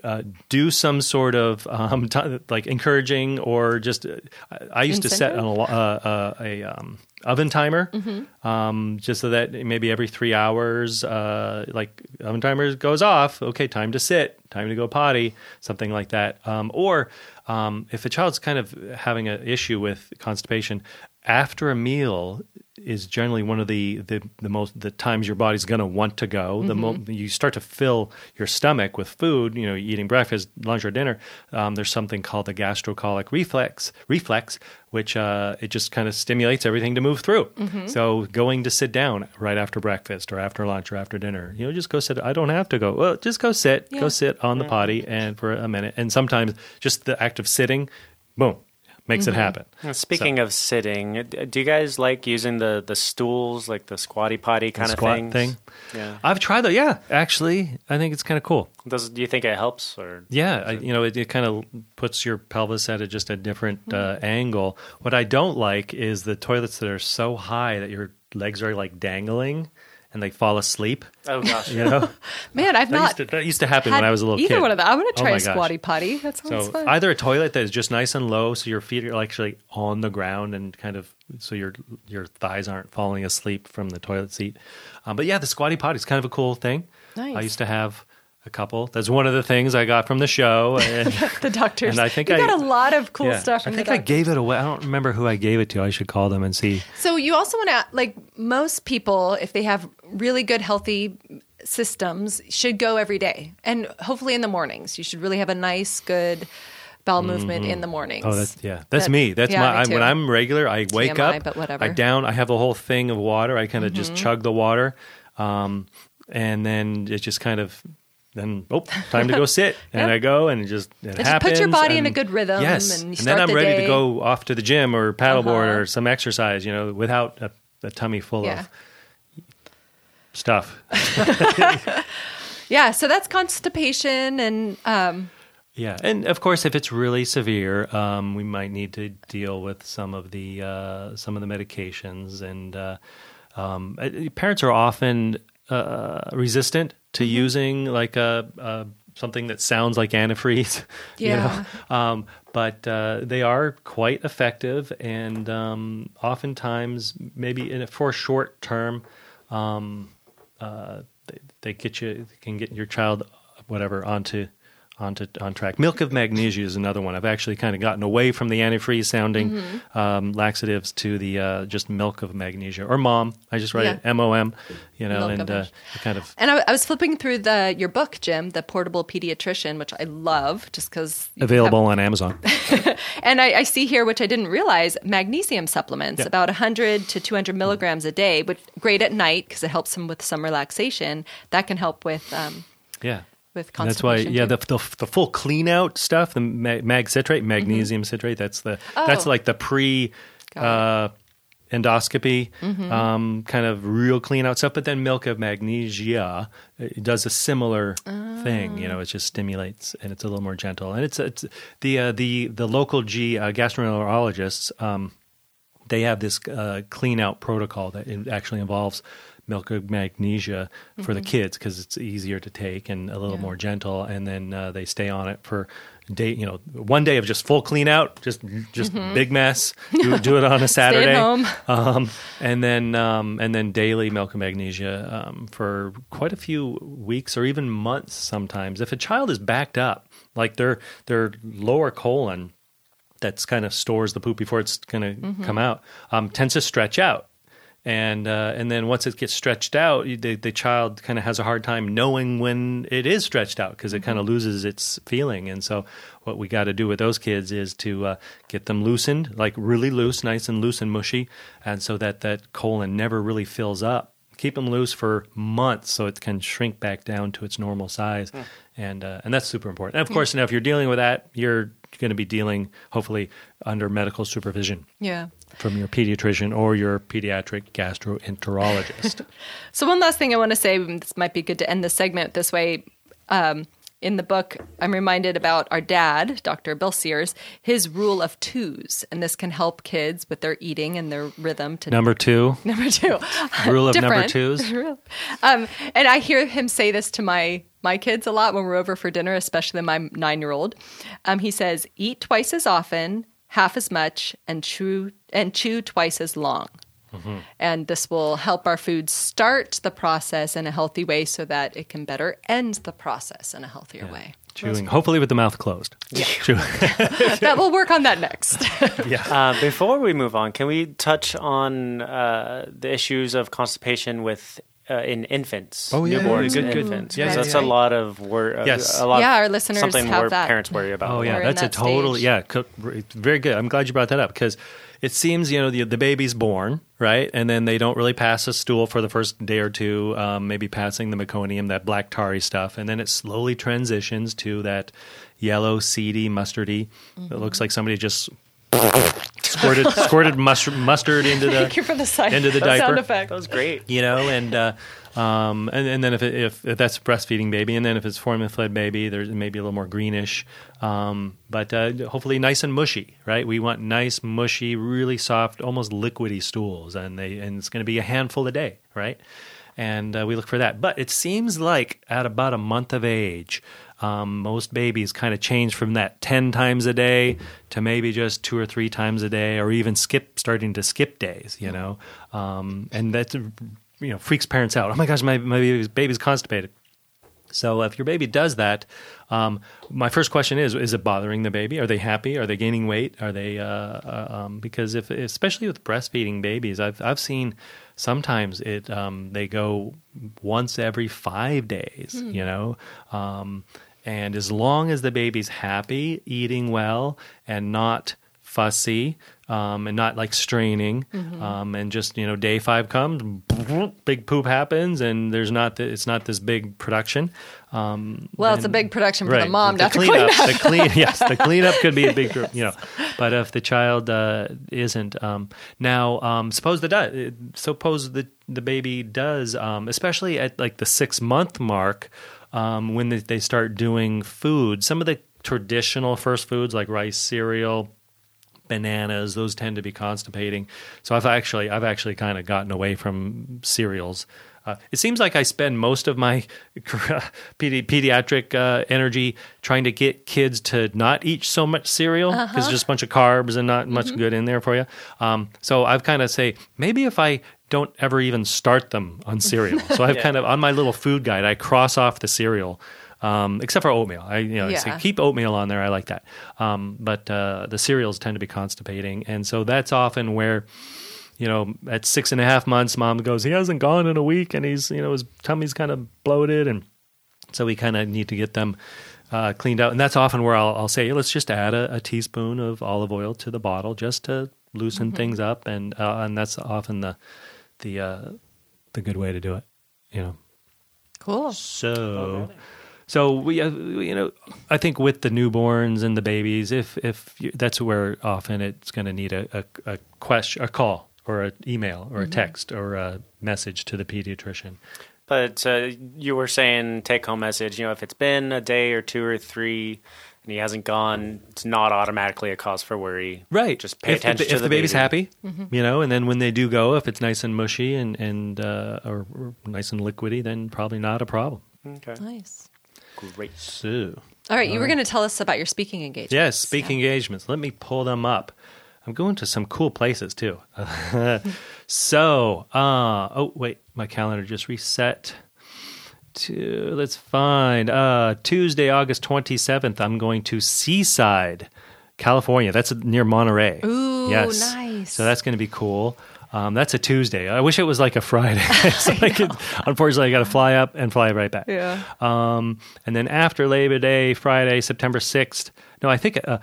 uh, do some sort of um, t- like encouraging or just. Uh, I- I used to set an, uh, uh, a um, oven timer, Mm-hmm. um, just so that maybe every three hours, uh, like oven timer goes off. Okay, time to sit, time to go potty, something like that. Um, or um, if a child's kind of having an issue with constipation, after a meal is generally one of the the, the most the times your body's going to want to go. The mo- you start to fill your stomach with food. You know, eating breakfast, lunch, or dinner. Um, there's something called the gastrocolic reflex. Reflex, which uh, it just kind of stimulates everything to move through. So going to sit down right after breakfast or after lunch or after dinner, you know, just go sit. I don't have to go. Well, just go sit. Go sit on the potty and for a minute. And sometimes just the act of sitting, boom, makes it happen. And Speaking of sitting, do you guys like using the, the stools, like the squatty potty kind of squat things? thing. Yeah. I've tried that. Yeah, actually, I think it's kind of cool. Does, do you think it helps or? Yeah, I, you know, it, it kind of puts your pelvis at a, just a different uh, angle. What I don't like is the toilets that are so high that your legs are like dangling and they fall asleep. Oh gosh. You know, Man, I've that, not used to, that used to happen when I was a little either kid. one of them. I want to Oh try my a gosh. squatty potty. That sounds So fun. either a toilet that is just nice and low, so your feet are actually on the ground and kind of so your your thighs aren't falling asleep from the toilet seat. Um, but yeah, the squatty potty is kind of a cool thing. Nice. I used to have a couple. That's one of the things I got from the show. And, the doctors. and I think you I- got a lot of cool yeah, stuff. I think I gave it away. I don't remember who I gave it to. I should call them and see. So you also want to like most people, if they have really good healthy systems, should go every day, and hopefully in the mornings. You should really have a nice, good bowel movement in the mornings. Oh, that's yeah. That's That- me. That's yeah, my. me I, when I'm regular, I wake TMI, up. but whatever. Mm-hmm. I down. I have a whole thing of water. I kind of just chug the water, um, and then it just kind of. Then oh, time to go sit, and Yep. I go, and it just it just put your body in a good rhythm, Yes, and you and then I'm the ready day. to go off to the gym or paddleboard Uh-huh. or some exercise. You know, without a, a tummy full Yeah. of stuff. Yeah, so that's constipation, and um, Yeah, and of course, if it's really severe, um, we might need to deal with some of the uh, some of the medications. And uh, um, uh, parents are often uh, resistant to Mm-hmm. using like a, a something that sounds like antifreeze. you Yeah. know? um, but uh, they are quite effective, and um, oftentimes, maybe in a, for short term, um, uh, they, they get you can get your child whatever onto onto on track. Milk of magnesia is another one. I've actually kind of gotten away from the antifreeze sounding Mm-hmm. um, laxatives to the uh, just milk of magnesia or mom. I just write it Yeah. M O M, you know, Milk and uh, kind of and I, I was flipping through the your book, Jim, the Portable Pediatrician, which I love, just because available on Amazon. And I, I see here, which I didn't realize, magnesium supplements, Yeah. about 100 to 200 milligrams a day, but great at night because it helps them with some relaxation. That can help with um, Yeah. With that's why, yeah, the, the the full clean out stuff, the mag, mag citrate, magnesium citrate. That's the that's Mm-hmm. Oh. like the pre uh, endoscopy Mm-hmm. um, kind of real clean out stuff. But then milk of magnesia does a similar thing. You Ah. know, it just stimulates and it's a little more gentle. And it's it's the uh, the the local G uh, gastroenterologists. Um, they have this uh, clean out protocol that actually involves milk of magnesia for the kids because it's easier to take and a little more gentle. And then uh, they stay on it for day, you know, one day of just full clean out, just just big mess. Do, do it on a Saturday, home. Um, and then um, and then daily milk of magnesia um, for quite a few weeks or even months sometimes. If a child is backed up, like their their lower colon that's kind of stores the poop before it's going to come out um, tends to stretch out and uh, and then once it gets stretched out the, the child kind of has a hard time knowing when it is stretched out because it kind of loses its feeling. And so what we got to do with those kids is to uh, get them loosened like really loose nice and loose and mushy and so that that colon never really fills up. Keep them loose for months so it can shrink back down to its normal size. And uh, and that's super important. And of course now if you're dealing with that you're going to be dealing hopefully under medical supervision. Yeah. From your pediatrician or your pediatric gastroenterologist So one last thing I want to say, this might be good to end the segment this way. Um, in the book, I'm reminded about our dad, Dr. Bill Sears, his rule of twos, and this can help kids with their eating and their rhythm to number two number two. Rule of number twos. um, and I hear him say this to my my kids a lot when we're over for dinner, especially my nine year old. Um, he says, "Eat twice as often, half as much, and chew and chew twice as long." Mm-hmm. And this will help our food start the process in a healthy way, so that it can better end the process in a healthier way. chewing hopefully with the mouth closed Chew- that we'll work on that next. Uh, before we move on, can we touch on uh, the issues of constipation with uh, in infants? Oh, yeah, newborns, good, and good. infants. Yeah, 'Cause yeah, that's yeah. a lot of wor- uh, Yes. a lot Yeah, our listeners something have where that. parents worry about. Oh We're yeah, in that's a that total stage. yeah, co- very good. I'm glad you brought that up because it seems you know the the baby's born right, and then they don't really pass a stool for the first day or two, um, maybe passing the meconium, that black tarry stuff, and then it slowly transitions to that yellow, seedy, mustardy. It looks like somebody just squirted squirted mustard, mustard into the Thank you for the side, into the sound diaper. effect. That was great. you know, and uh, um, and, and then if, it, if if that's a breastfeeding baby, and then if it's formula fed baby, there's maybe a little more greenish, um, but uh, hopefully nice and mushy, right? We want nice, mushy, really soft, almost liquidy stools, and they and it's going to be a handful a day, right? And uh, we look for that. But it seems like at about a month of age, um, most babies kind of change from that 10 times a day to maybe just two or three times a day, or even skip, starting to skip days, you know? Um, and that, you know, freaks parents out. Oh my gosh, my, my baby's, baby's constipated. So if your baby does that, um, my first question is: Is it bothering the baby? Are they happy? Are they gaining weight? Are they? Uh, uh, um, because if, especially with breastfeeding babies, I've I've seen sometimes it um, they go once every five days. You know. And as long as the baby's happy, eating well, and not fussy, um, and not like straining, um, and just you know, day five comes, big poop happens, and there's not th- it's not this big production. Um, Well, it's a big production for right. the mom to have to clean up. the clean, yes, the cleanup could be a big, group, you know. But if the child uh, isn't um, now, um, suppose the do- suppose the the baby does, um, especially at like the six month mark, um, when they, they start doing food. Some of the traditional first foods like rice cereal bananas those tend to be constipating so i've actually i've actually kind of gotten away from cereals uh, it seems like i spend most of my pedi- pediatric uh, energy trying to get kids to not eat so much cereal because it's just a bunch of carbs and not much good in there for you um, so i've kind of say maybe if i don't ever even start them on cereal so i've kind of on my little food guide i cross off the cereal um, except for oatmeal. I you know I say keep oatmeal on there. I like that. Um, but uh, the cereals tend to be constipating, and so that's often where you know at six and a half months, mom goes, he hasn't gone in a week, and he's you know his tummy's kind of bloated, and so we kind of need to get them. Uh, cleaned out, and that's often where I'll, I'll say, let's just add a, a teaspoon of olive oil to the bottle just to loosen things up, and uh, and that's often the the uh, the good way to do it, you know. Cool. So, so we, uh, you know, I think with the newborns and the babies, if if you, that's where often it's going to need a, a a question, a call, or an email, or a text, or a message to the pediatrician. But uh, you were saying take home message. You know, if it's been a day or two or three, and he hasn't gone, it's not automatically a cause for worry. Right. Just pay if, attention if, to if the, the, baby's baby. happy, you know, and then when they do go, if it's nice and mushy and and uh, or, or nice and liquidy, then probably not a problem. Okay. Nice. Great. So, All right, you were going to tell us about your speaking engagements. yes, speaking engagements. Let me pull them up. I'm going to some cool places too. so, uh, oh wait, my calendar just reset. To let's find uh, Tuesday, August 27th. I'm going to Seaside, California. That's near Monterey. Ooh, yes. nice. So that's going to be cool. Um, that's a Tuesday. I wish it was like a Friday. so I could, unfortunately, I got to fly up and fly right back. Yeah. Um, and then after Labor Day, Friday, September 6th. No, I think uh,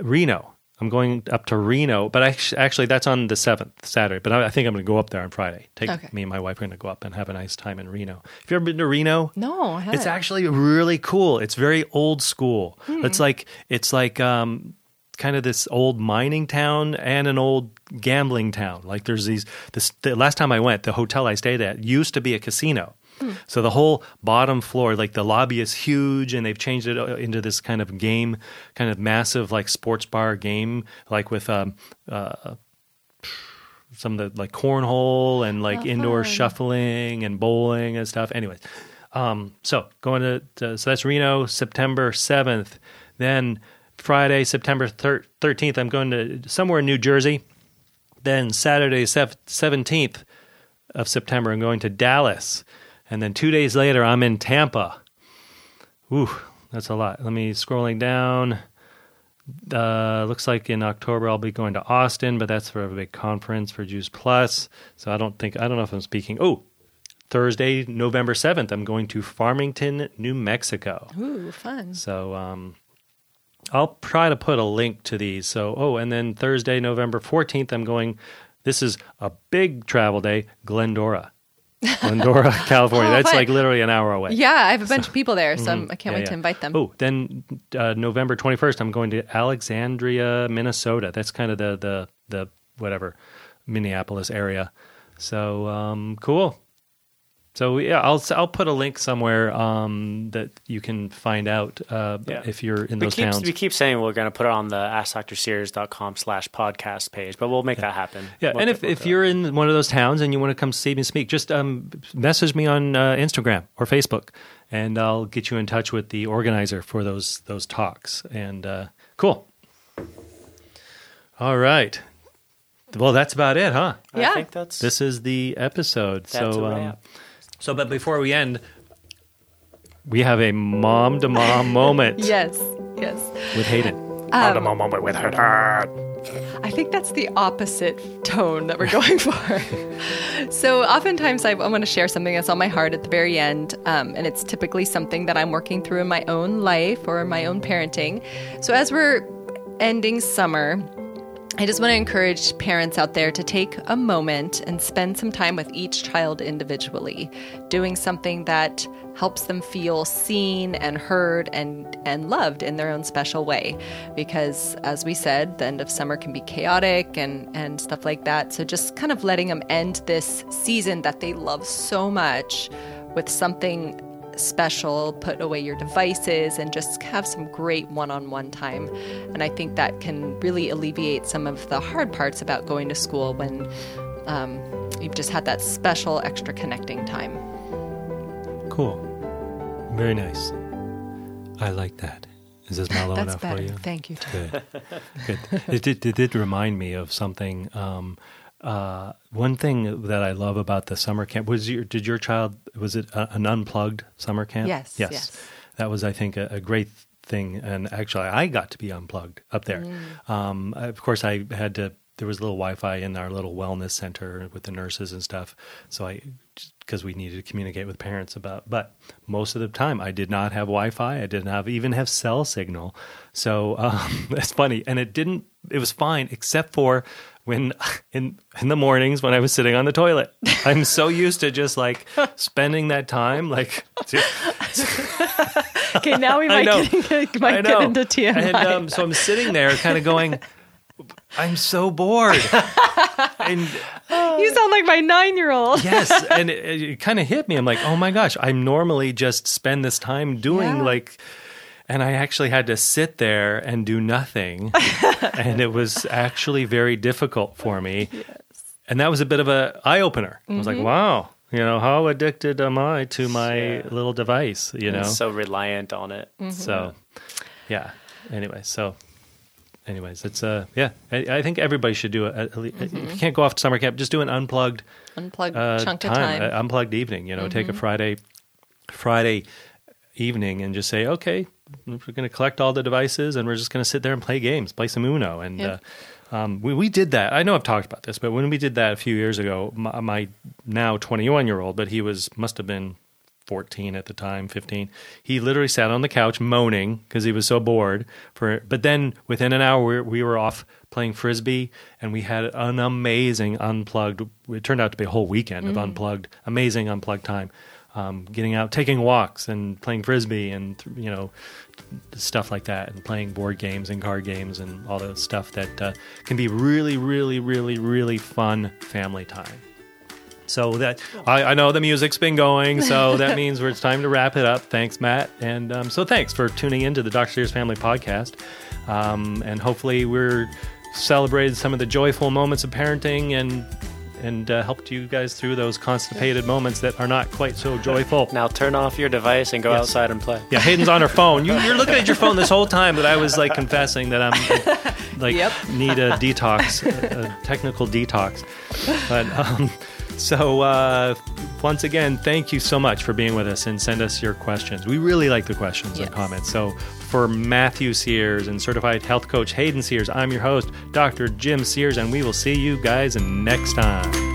Reno. I'm going up to Reno, but actually, actually that's on the 7th, Saturday. But I, I think I'm going to go up there on Friday. Take Okay. me and my wife are going to go up and have a nice time in Reno. Have you ever been to Reno? No, I haven't. It's actually really cool. It's very old school. Hmm. It's like it's like um, kind of this old mining town and an old gambling town. Like there's these. This the last time I went, the hotel I stayed at used to be a casino. So the whole bottom floor, like the lobby is huge, and they've changed it uh, into this kind of game, kind of massive like sports bar game, like with um, uh, some of the like cornhole and like indoor shuffling and bowling and stuff. Anyways, um, so going to, to so that's Reno, September seventh. Then Friday, September thirteenth, I'm going to somewhere in New Jersey. Then Saturday, seventeenth of September, I'm going to Dallas, and then two days later, I'm in Tampa. Ooh, that's a lot. Let me scrolling down. Uh, looks like in October I'll be going to Austin, but that's for a big conference for Juice Plus. So I don't think I don't know if I'm speaking. Oh, Thursday, November seventh, I'm going to Farmington, New Mexico. Ooh, fun. So um, I'll try to put a link to these. So oh, and then Thursday, November fourteenth, I'm going. This is a big travel day, Glendora, Glendora, California. Oh, That's fun. like literally an hour away. Yeah, I have a bunch of people there, so I'm, I can't Yeah, wait yeah. to invite them. Oh, then uh, November 21st, I'm going to Alexandria, Minnesota. That's kind of the the the whatever Minneapolis area. So um, cool. So yeah, I'll I'll put a link somewhere um, that you can find out uh, Yeah. if you're in We those keep, towns. we keep saying we're going to put it on the AskDrSears.com slash podcast page, but we'll make that happen. Yeah, We'll and get- if, we'll if you're in one of those towns and you want to come see me speak, just um, message me on uh, Instagram or Facebook, and I'll get you in touch with the organizer for those those talks. And uh, cool. All right. Well, that's about it, huh? Yeah. I think that's, This is the episode. that's so, a um, wrap. So, but before we end, we have a mom to mom moment Yes, yes. with Hayden. Um, mom moment with her. I think that's the opposite tone that we're going for. so, oftentimes, I, I want to share something that's on my heart at the very end, um, and it's typically something that I'm working through in my own life or in my own parenting. So, as we're ending summer, I just want to encourage parents out there to take a moment and spend some time with each child individually, doing something that helps them feel seen and heard and, and loved in their own special way. Because, as we said, the end of summer can be chaotic and, and stuff like that. So, just kind of letting them end this season that they love so much with something special, put away your devices, and just have some great one on one time. And I think that can really alleviate some of the hard parts about going to school when um, you've just had that special extra connecting time. Cool. Very nice. I like that. Is this mellow That's enough better. for you? Thank you. Good. Good. It did, it did remind me of something. Um, uh, one thing that I love about the summer camp was your. Did your child was it a, an unplugged summer camp? Yes, Yes. yes. That was, I think, a, a great thing. And actually, I got to be unplugged up there. Mm. Um, of course, I had to. There was a little Wi-Fi in our little wellness center with the nurses and stuff. So I, because we needed to communicate with parents about. But most of the time, I did not have Wi-Fi. I didn't have even have cell signal. So um, it's funny, and it didn't. It was fine, except for when in in the mornings when I was sitting on the toilet. I'm so used to just like spending that time like. Okay, now we might, get, might get into TMI. And um, so I'm sitting there, kind of going. I'm so bored. and you sound like my nine year old. yes, and it, it kind of hit me. I'm like, oh my gosh, I normally just spend this time doing Yeah. like, and I actually had to sit there and do nothing, and it was actually very difficult for me. And that was a bit of a eye opener. I was like, wow, you know, how addicted am I to my Yeah. little device? You know, so reliant on it. so yeah. Anyway, so anyways, it's uh yeah. I, I think everybody should do it. At le- If you can't go off to summer camp, just do an unplugged Unplug uh, chunk time, of time. uh, unplugged evening. You know, take a Friday Friday evening and just say, okay, we're going to collect all the devices and we're just going to sit there and play games, play some Uno. And Yep. uh, um, we, we did that. I know I've talked about this, but when we did that a few years ago, my, my now 21 year old, but he was must have been 14 at the time, 15. He literally sat on the couch moaning because he was so bored. For but then within an hour we, we were off playing frisbee and we had an amazing unplugged. It turned out to be a whole weekend of unplugged, amazing unplugged time. Um, getting out, taking walks, and playing frisbee, and you know stuff like that, and playing board games and card games and all the stuff that uh, can be really, really, really, really fun family time. So that I, I know the music's been going, so that means it's time to wrap it up. Thanks, Matt, and um, so thanks for tuning in to the Dr. Sears Family Podcast, um, and hopefully we're celebrated some of the joyful moments of parenting and and uh, helped you guys through those constipated moments that are not quite so joyful. Now turn off your device and go Yes. outside and play. Yeah, Hayden's on her phone. You, you're looking at your phone this whole time that I was like confessing that I'm like Yep. need a detox, a, a technical detox. But um, so uh, once again, thank you so much for being with us and send us your questions. We really like the questions Yes. and comments. So for Matthew Sears and certified health coach Hayden Sears, I'm your host, Dr. Jim Sears, and we will see you guys next time.